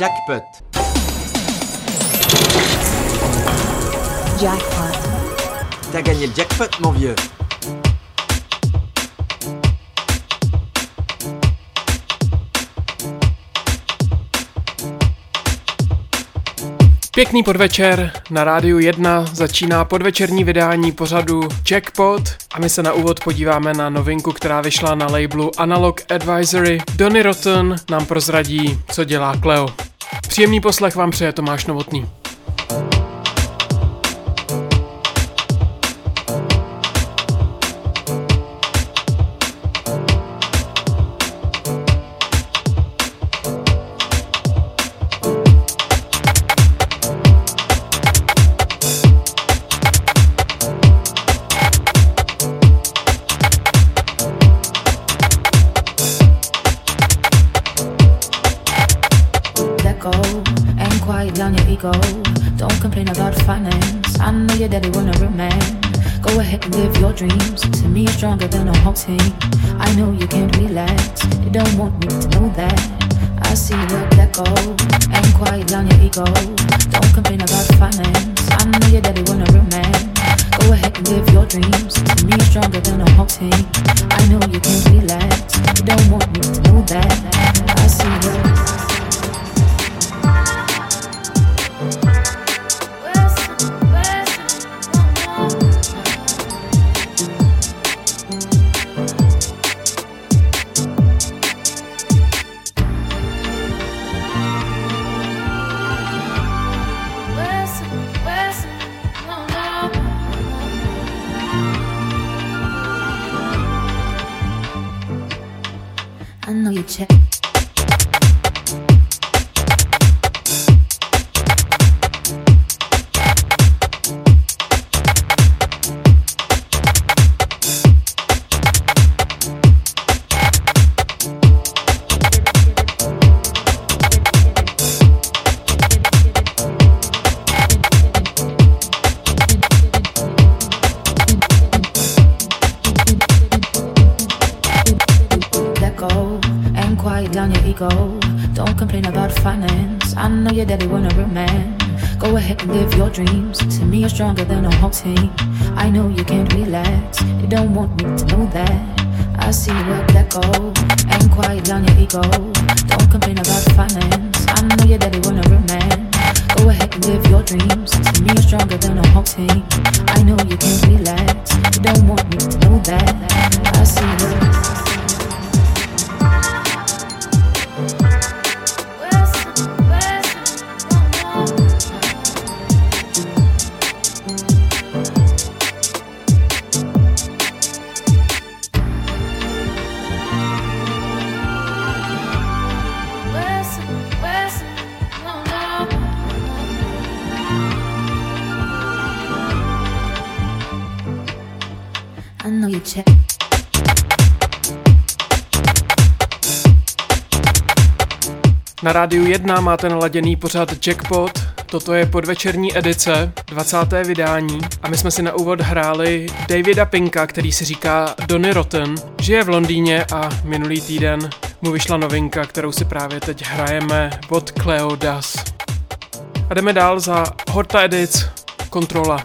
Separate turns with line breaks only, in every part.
Jackpot.
Jackpot.
T'as gagné le jackpot, mon vieux.
Pěkný podvečer, na rádiu 1 začíná podvečerní vydání pořadu Jackpot a my se na úvod podíváme na novinku, která vyšla na labelu Analog Advisory. Donny Rotten nám prozradí, co dělá Cleo. Příjemný poslech vám přeje Tomáš Novotný.
I know your daddy want a real man. Go ahead and live your dreams. To me, stronger than a whole team. I know you can't relax. You don't want me to know that. I see you let that go and quiet down your ego. Don't complain about the finance. I know your daddy a real man. Go ahead and live your dreams. To me, stronger than a whole team. I know you can't relax. You don't want me to know that. I see you. Than
Na rádiu 1 máte naladěný pořad Jackpot, toto je podvečerní edice, 20. vydání a my jsme si na úvod hráli Davida Pinka, který si říká Donny Rotten, žije v Londýně a minulý týden mu vyšla novinka, kterou si právě teď hrajeme od Cleo Das. A jdeme dál za Horta Edic, Kontrola.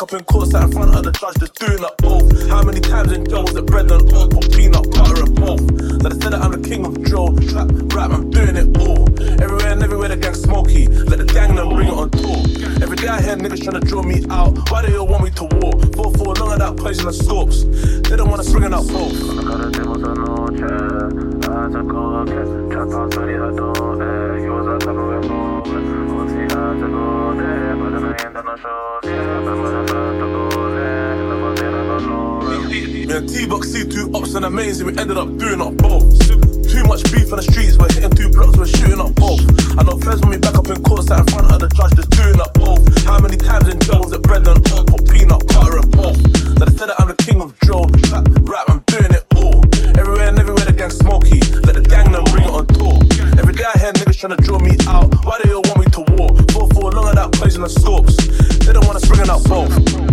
back up in court, sat in front of the judge, just doing that both. How many times in jail was it bread and all, put peanut butter and both? Now they said that I'm the king of drill, trap, rap, I'm doing it all. Everywhere and everywhere the gang smoky, let the gang then bring it on tour. Every day I hear niggas trying to draw me out, why do you want me to walk? Four four none of that poison of scopes, they don't want to swing it up, both.
I go gonna go there?
Me and T-Box see two ups and amazing, we ended up doing up both. Too much beef on the streets, we're hitting two blocks, we're shooting up both. I know friends when me back up in court, sat in front of the judge, just doing up both. How many times in jails was Brendan bread put peanut butter and both? That I said that I'm the king of drill, rap, rap, I'm doing it all. Everywhere and everywhere the gang smoky, let the gang them bring it on tour. Every day I hear niggas trying to draw me out, why do you want me to war? 4-4 long of that poison the scopes, they don't wanna us it up both.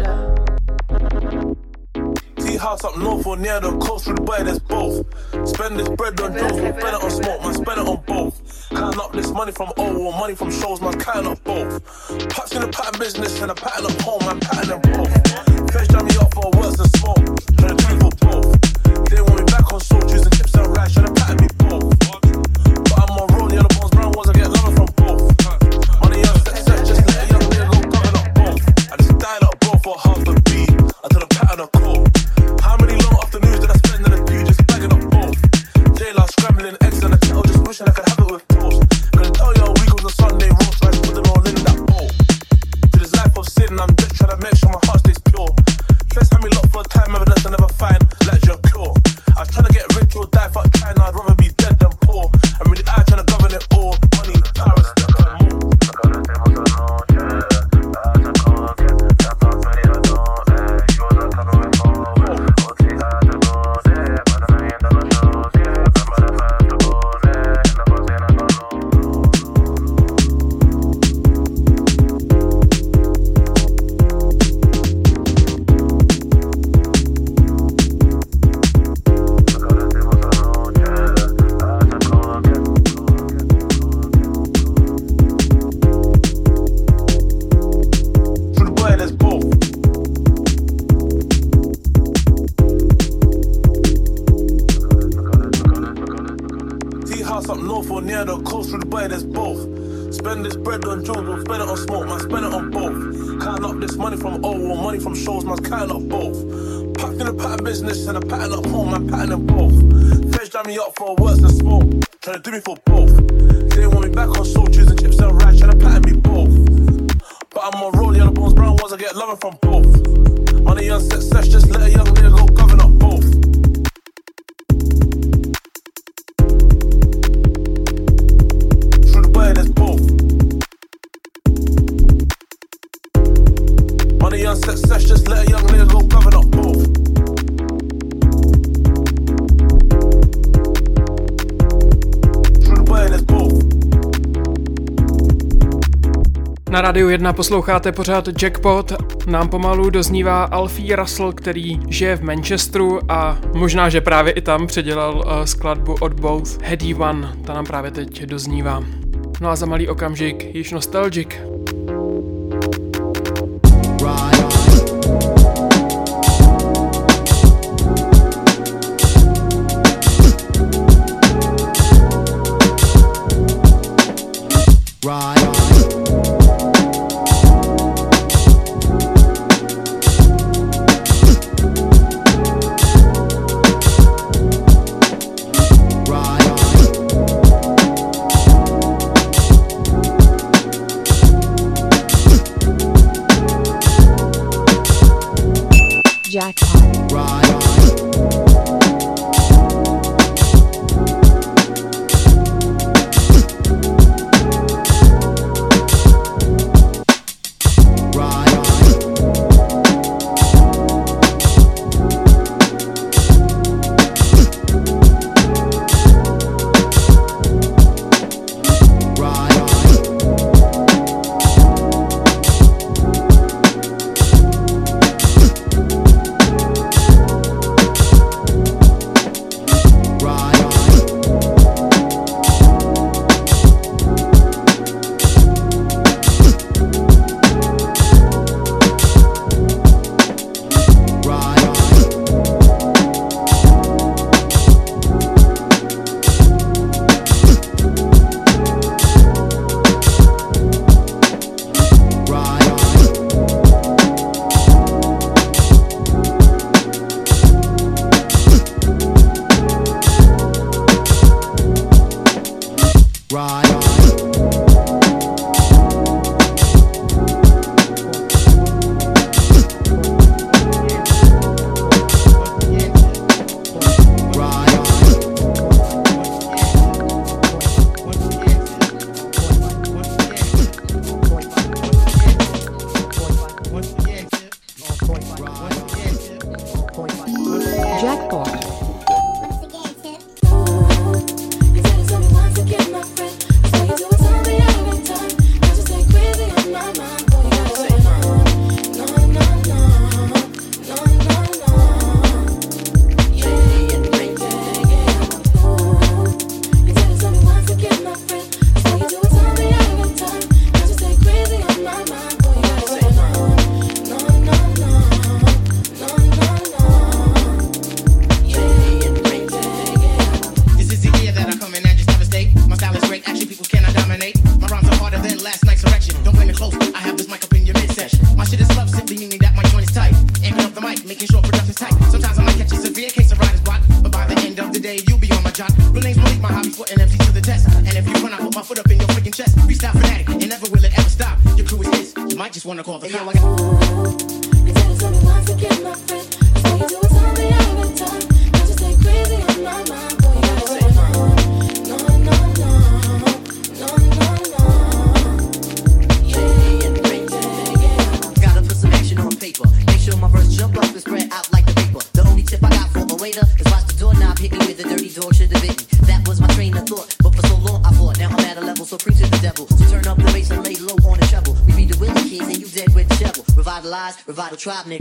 Georgia.
Tea house up north or near the coast with buy. there's both. Spend this bread on dough, spend it on smoke, man, spend it on both. Counting up this money from old or money from shows, man, counting up both. Patching the pattern business and a pattern of home, man, pattern them both. Fetch me up for worse than smoke. Bread on jewels or spend it on smoke, man, spend it on both. Counting up this money from O or money from shows, man, counting up both. Packed in a pattern business and a pattern up home, man, pattern in both. Feds jam me up for worse than smoke, trying to do me for both. They want me back on soul, choosing chips and rice, trying to pattern me both. But I'm on roll, yellow bones, brown ones, I get loving from both. Money on success, just let a young nigga
Na rádiu 1 posloucháte pořád Jackpot. Nám pomalu doznívá Alfie Russell, který žije v Manchesteru a možná, že právě i tam předělal uh, skladbu od Both Heady One. Ta nám právě teď doznívá. No a za malý okamžik již nostalgic.
Trap nigga.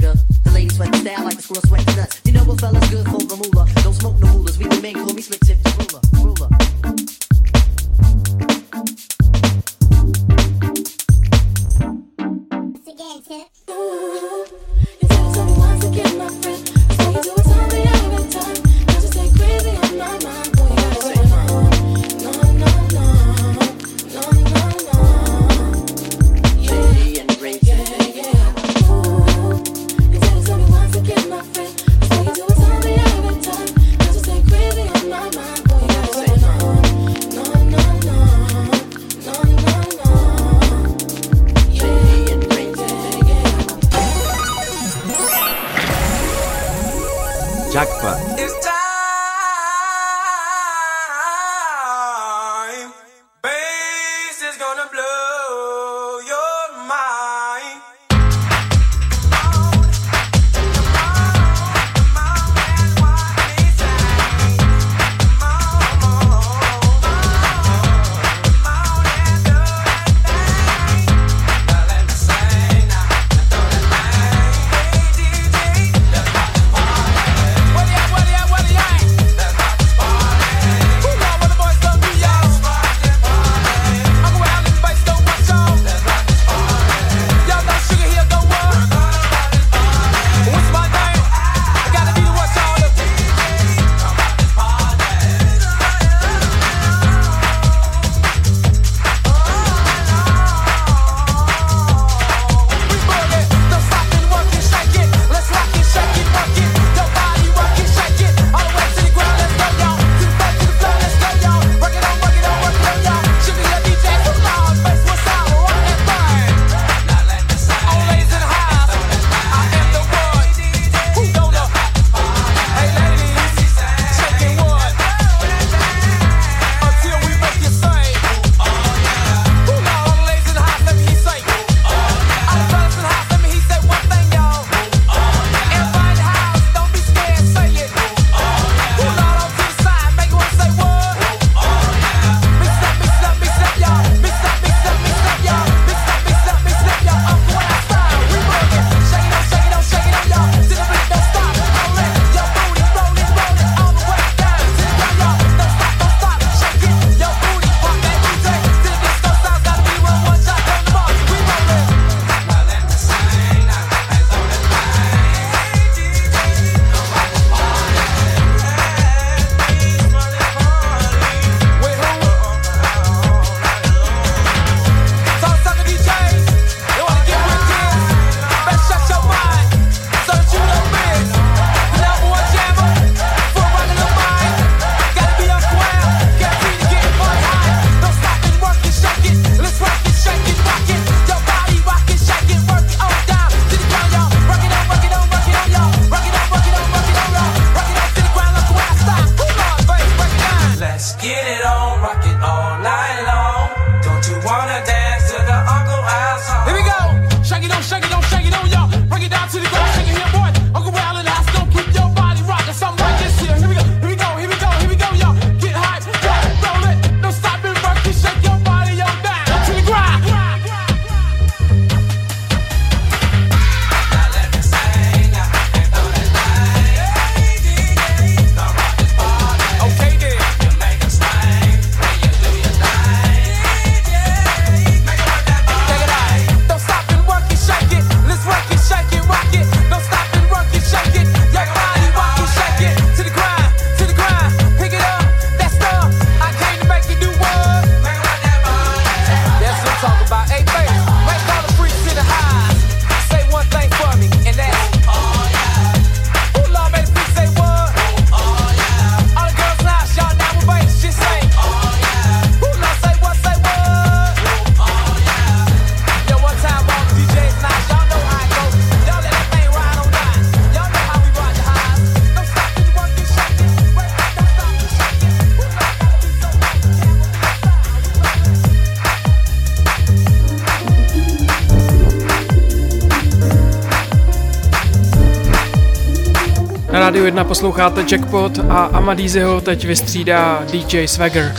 1 posloucháte Jackpot a Amadízyho teď vystřídá DJ Swagger.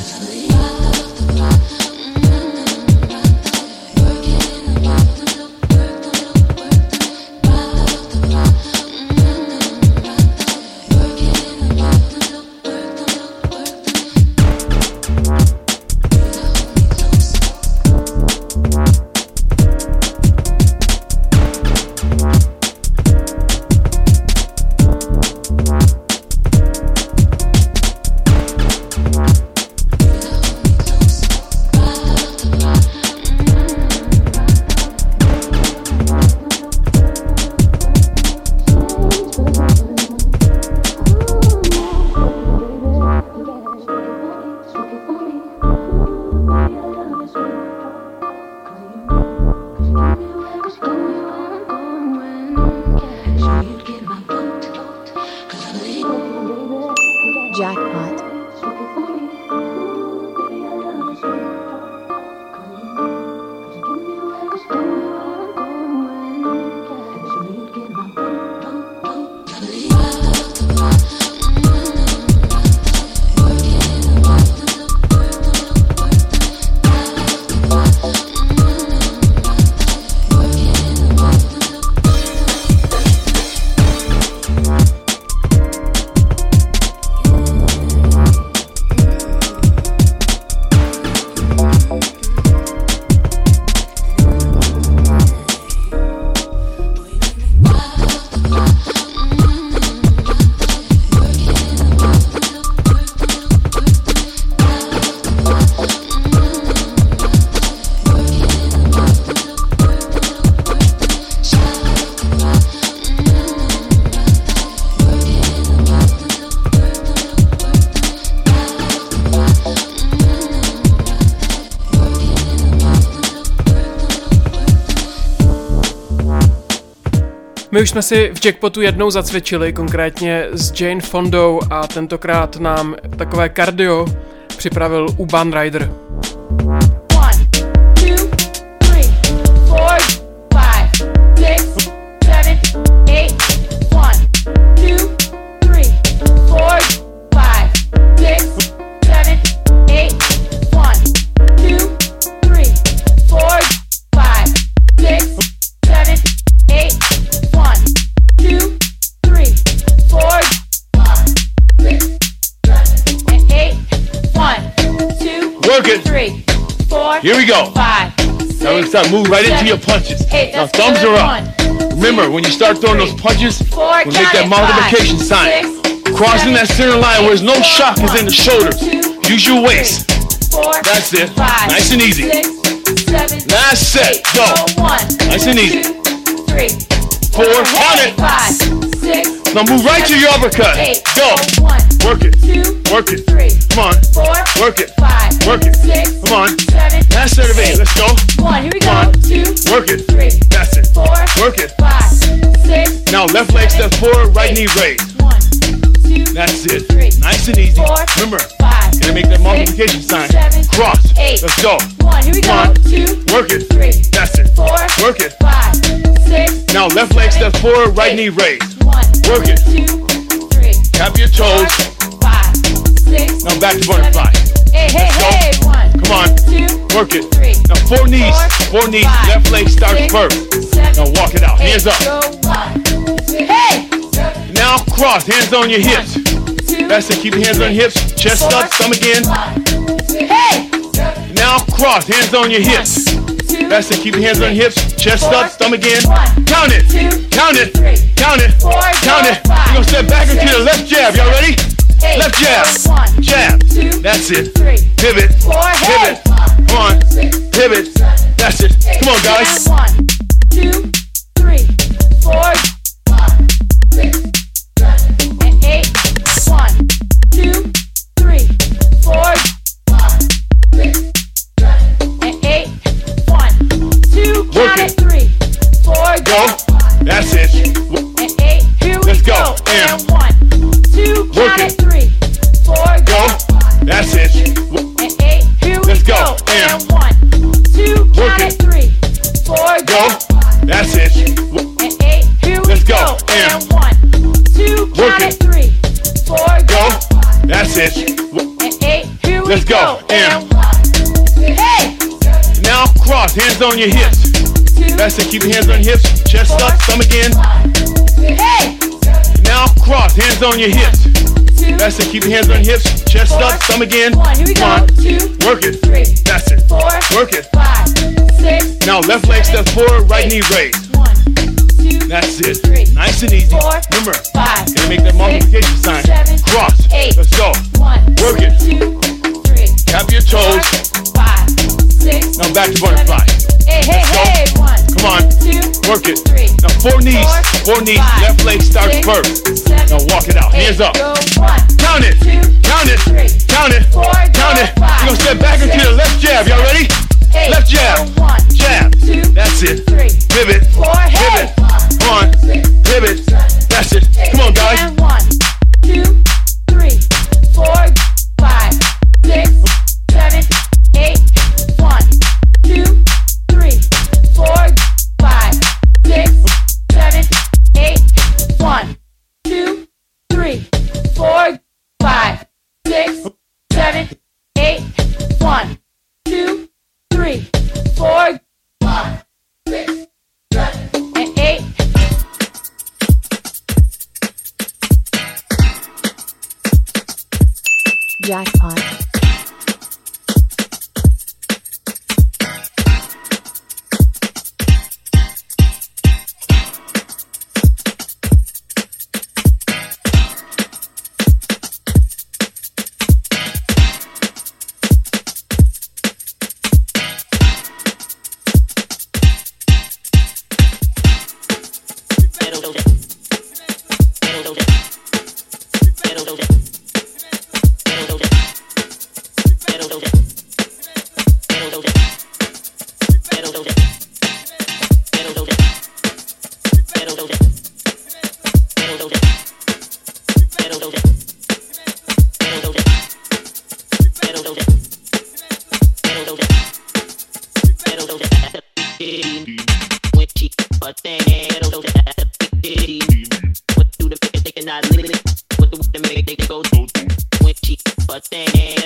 Už jsme si v Jackpotu jednou zacvičili, konkrétně s Jane Fondou a tentokrát nám takové kardio připravil Uban Rider.
Start. Move right into your punches. Eight, now thumbs are up. One, Remember, two, when you start throwing three, those punches, four, we make that multiplication sign. Six, Crossing seven, that center line where there's no shock is in the shoulders. Use your waist. Four, That's it. Five, nice and easy. Six, seven, Last set. Eight, go. One, nice and easy. Two, three, four. Count it. Five, six, now move right to your uppercut. Eight, go. Oh, one, work it. Two, work it. Three, Come on. Four, work it. Five, work it. Six, Come on. Seven, Last set of eight. Let's go. One. Here we go. One, two. Work it. Three. That's it. Four. Work it. Five. Six. Now left leg step forward, right eight. knee raised. One. Two. That's it. Three. Nice and easy. Four. Remember. Five. Five. Gonna make that multiplication sign. seven, Cross. eight. Let's go. One. Here we go. One. Two. Work it. Three. That's it. Four. Work it. Five. Six. Now left leg step forward, right knee raised. One. Work it. Two. Three. Tap your Four. toes. Five. Six. Now back to butterfly. Hey, hey, hey. One. Come on. Two. Work it. Three. Now four knees. Four. Four knees. Five. Left leg starts Six. first. Seven. Now walk it out. eight. Hands up. Go. One. Hey. Now cross. Hands on your hips. That's it. Keep your hands on hips. Chest Four. up. Stomach in. Hey. Now cross. Hands on your hips. Two. That's it. Keep your hands on hips. Chest Four. up. Stomach in. One. Count it. Two. Count it. Three. Count it. Four. Count Go. it. Five. You're gonna step back into the left jab. Y'all ready? Eight. Left jab. One. Jab. Two. That's it. Three. Pivot. Four. Pivot. Come on. Pivot. That's it. Come on, guys. One, two, three, four, Go. That's it. and eight. Here Let's go. go. And- And one, two, Work count it. Three, four, Go. That's it. and eight. Here Let's we go. go. And- And one, two, Work count it. Three, four, Go. That's it. and eight. Here Let's we go. go. And- And one, two, Work count it. Three, four, Go. That's it. and eight. Here Let's we go. go. And- one, hey, Now cross. Hands on your hips. That's it. Keep your hands on your hips. Chest up. Stomach in. hey, Now cross. Hands on your hips. two, That's it. Keep your hands on your hips. Chest four, up. Stomach in. One. Here we go. on. Two, Work it. three, That's it. four, Work it. five, six, Now left leg step forward. Right knee raised. one, two, That's it. Three. Nice and easy. Four. Remember, five, gonna make that multiplication six, sign. seven, Cross. eight. Let's go. one, Work it. two, three, Tap your toes. five, six, Now back to butterfly. Hey, hey, hey, one, Come on. two, Work it. three, Now four knees. Four. Four knees. Five. Left leg starts six, first. seven, Now walk it out. Hands up. Go one, Count it. two, Count it. three, Count it. four, Count go it. five, You're gonna step back into six, the left jab. Y'all ready? eight. Left jab. Go one, Jab. two, That's it. three, Pivot. four, hey. Pivot. Come on. Pivot. That's it. Come on, guys.
What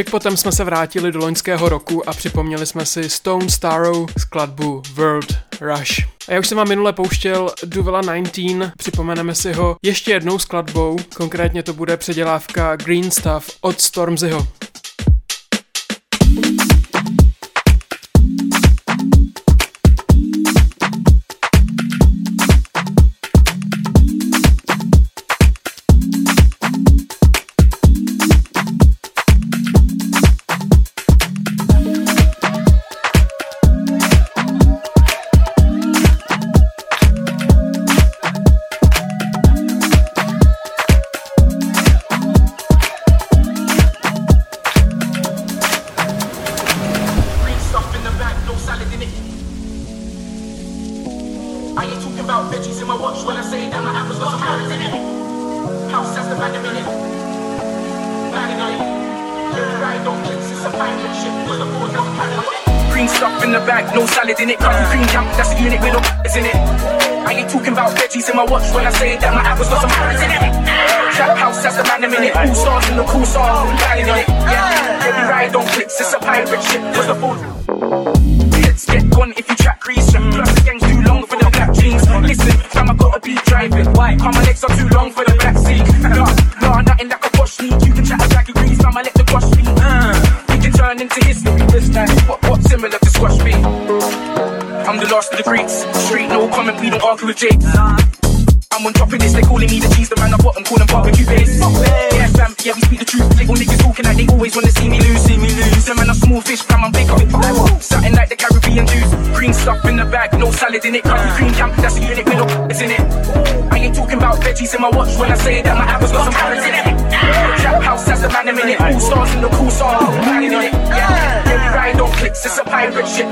Jackpotem jsme se vrátili do loňského roku a připomněli jsme si Stone Starrow skladbu World Rush. A já už jsem vám minule pouštěl Duvela 19, připomeneme si ho ještě jednou skladbou, konkrétně to bude předělávka Green Stuff od Stormzyho.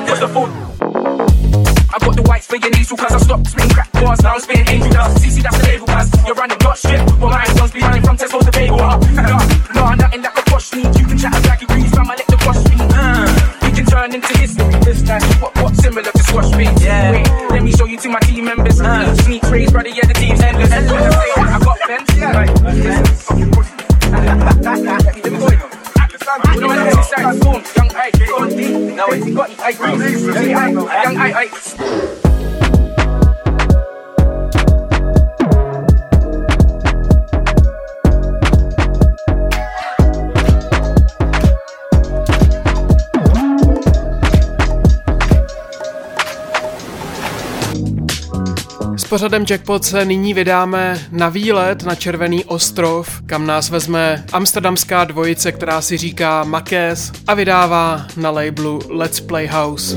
What's the phone? I got the whites for your nasal cause I stopped spitting crack bars, now I'm spitting angel dust. CC, that's the label, buzz. You're running, not strip, but my
pořadem Jackpot se nyní vydáme na výlet na Červený ostrov, kam nás vezme amsterdamská dvojice, která si říká Makes a vydává na labelu Let's Play House.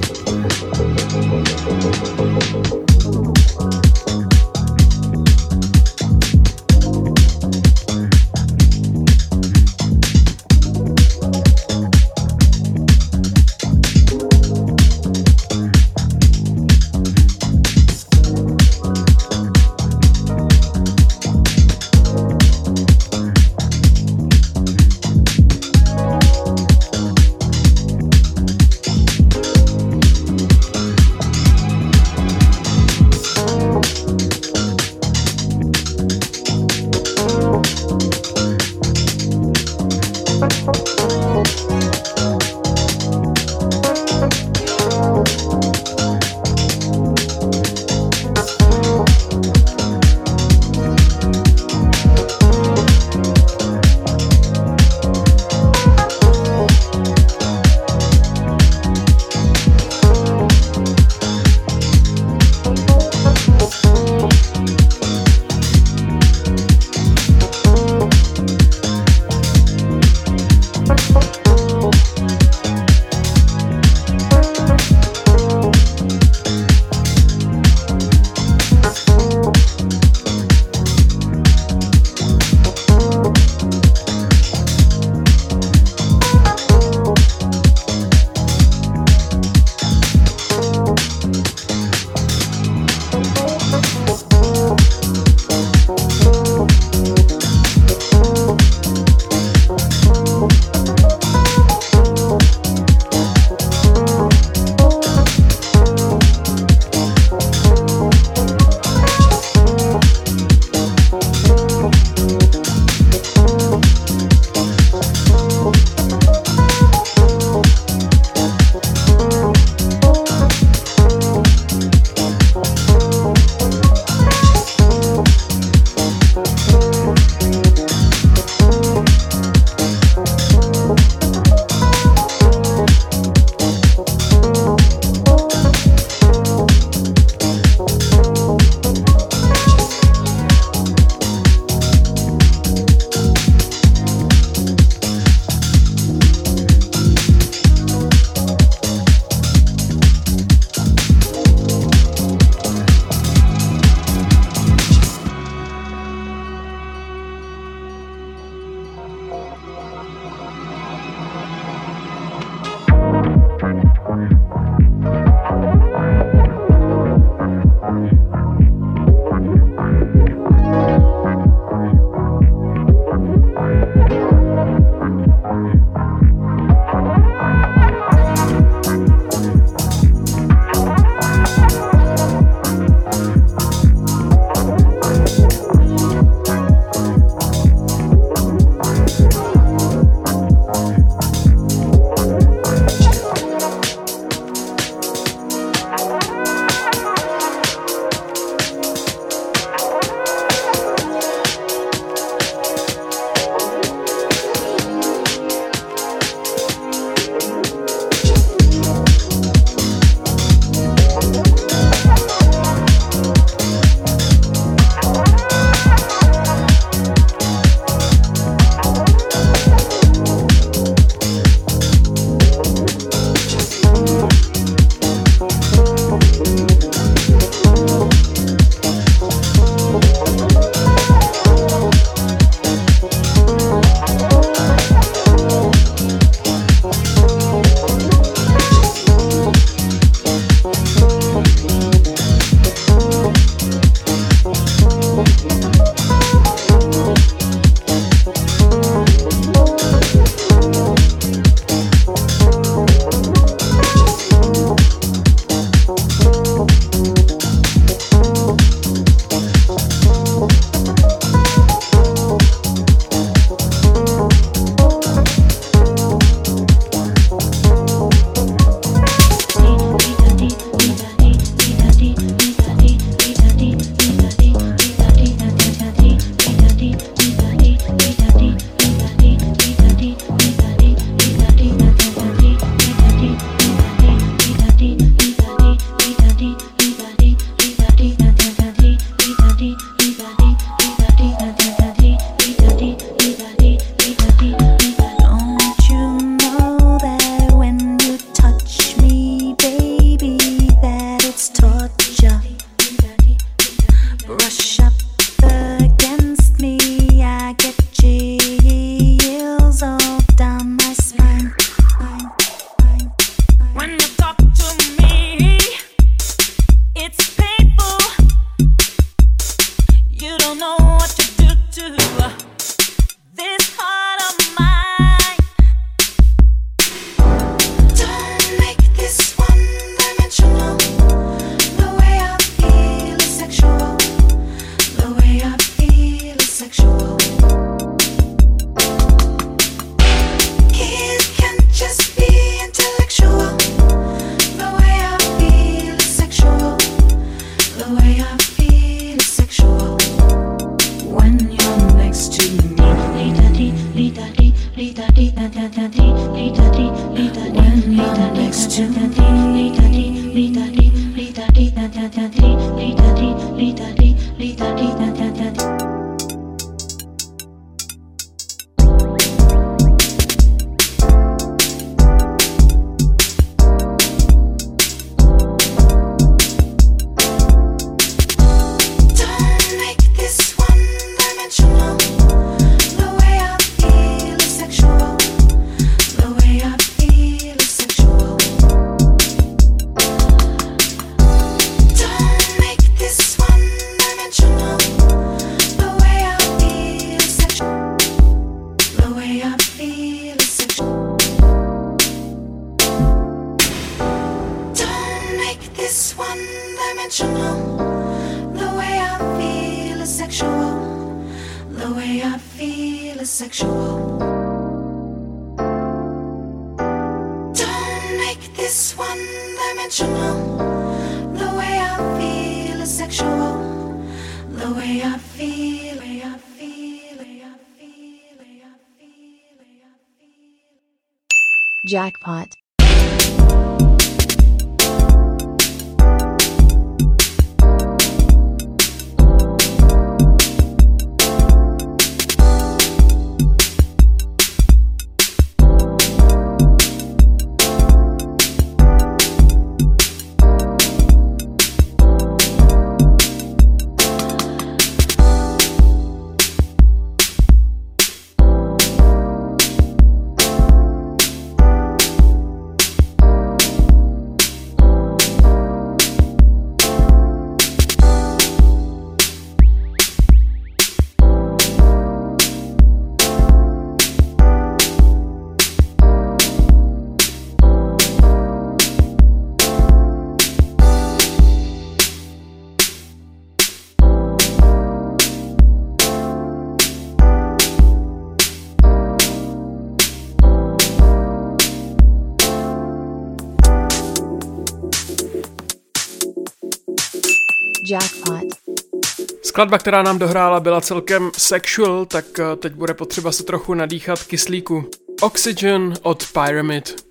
Skladba, která nám dohrála, byla celkem sexual, tak eh, teď bude potřeba se trochu nadýchat kyslíku. Oxygen od Pyramid.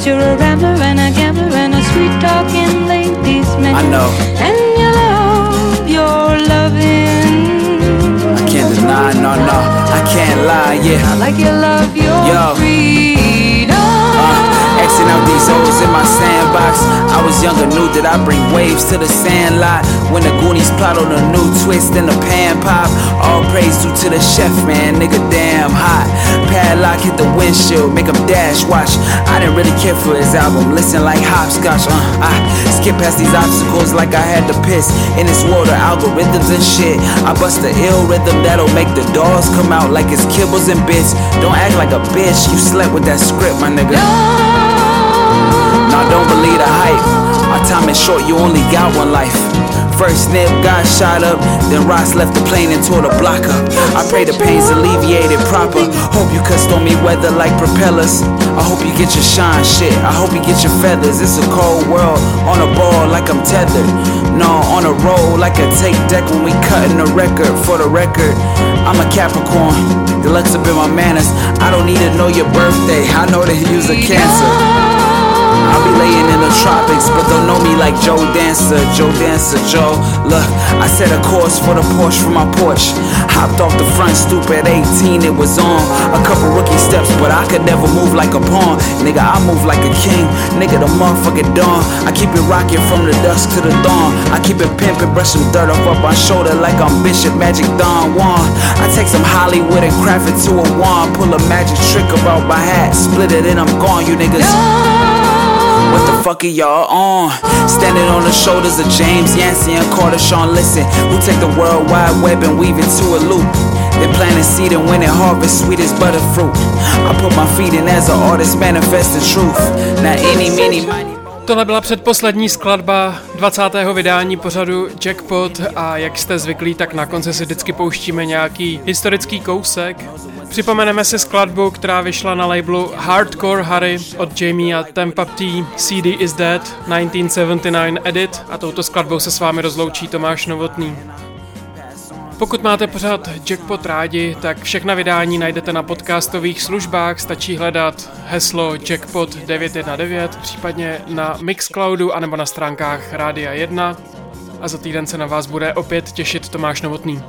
Cause you're a rambler and a gambler and a sweet talking ladies man. I know. And you love your loving.
I can't deny, no, no, I can't lie, yeah. I
like you love your Yo. freedom.
Out these holes in my sandbox. I was younger, knew that I bring waves to the sandlot. When the Goonies plot on a new twist in the pan pop. All praise due to the chef, man. Nigga, damn hot. Padlock hit the windshield, make 'em dash. Watch, I didn't really care for his album. Listen like hopscotch. Uh, I skip past these obstacles like I had to piss. In this world of algorithms and shit. I bust the ill rhythm that'll make the dolls come out like it's kibbles and bits. Don't act like a bitch. You slept with that script, my nigga. Nah, don't believe the hype. Our time is short, you only got one life. First Nip got shot up, then Ross left the plane and tore the block up. I pray the pain's alleviated proper. Hope you cut stormy weather like propellers. I hope you get your shine shit. I hope you get your feathers. It's a cold world, on a ball like I'm tethered. No, on a roll like a tape deck when we cutting the record. For the record, I'm a Capricorn. Deluxe up in my manners. I don't need to know your birthday. I know that you was a Cancer. I'll be laying in the tropics, but don't know me like Joe Dancer, Joe Dancer, Joe. Look, I set a course for the Porsche from my porch. Hopped off the front stoop at 18, it was on. A couple rookie steps, but I could never move like a pawn. Nigga, I move like a king. Nigga, the motherfucking dawn. I keep it rocking from the dusk to the dawn. I keep it pimping, brush some dirt off of my shoulder like I'm Bishop Magic Don Juan. I take some Hollywood and craft it to a wand. Pull a magic trick about my hat, split it and I'm gone, you niggas. What the fuck are y'all on? Standing on the shoulders of James Yancey and Carter Sean Listen, who take the world wide web and weave it to a loop. They planting seed and when it harvest, sweet as butterfruit. I put my feet in as an artist, manifesting truth. Now any, many, many.
Tohle byla předposlední skladba 20. vydání pořadu Jackpot a jak jste zvyklí, tak na konci si vždycky pouštíme nějaký historický kousek. Připomeneme si skladbu, která vyšla na labelu Hardcore Harry od Jamie a Tampa T CD is Dead 1979 Edit a touto skladbou se s vámi rozloučí Tomáš Novotný. Pokud máte pořád Jackpot rádi, tak všechna vydání najdete na podcastových službách, stačí hledat heslo Jackpot 919, případně na Mixcloudu anebo na stránkách Rádia 1 a za týden se na vás bude opět těšit Tomáš Novotný.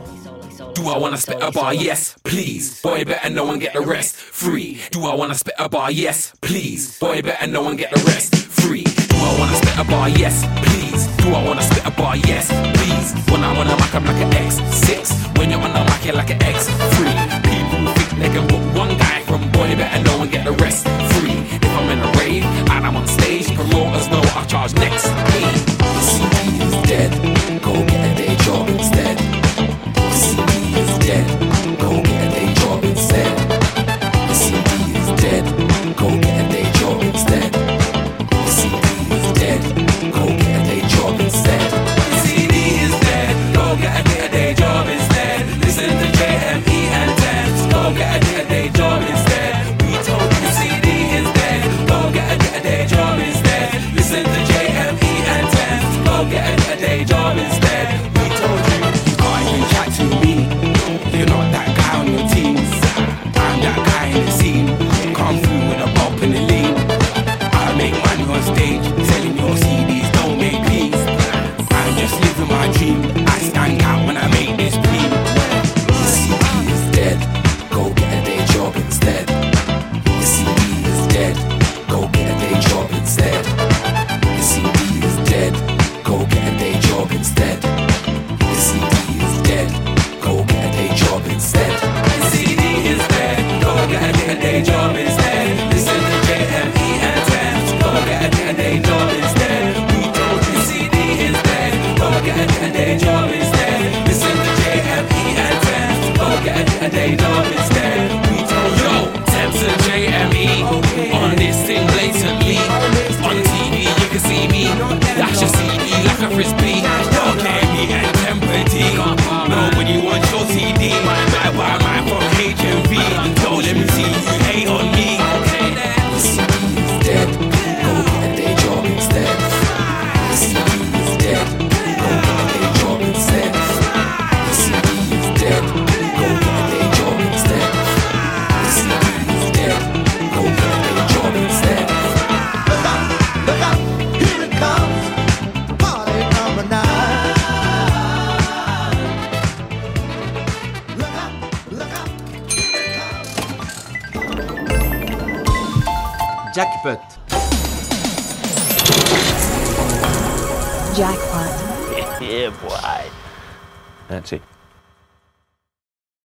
Do I wanna spit a bar? Yes, please. Boy, better no one get the rest. Free. Do I wanna spit a bar? Yes, please. Boy, better no one get the rest. Free. Do I wanna spit a bar? Yes, please. Do I wanna spit a bar? Yes, please. When I'm on a mic, I'm like an X6. When you're on the mic, you're like an X3. People think they can book one guy from boy, better no one get the rest. Free. If I'm in a rave and I'm on stage, promoters know I charge next. Hey, CD is dead.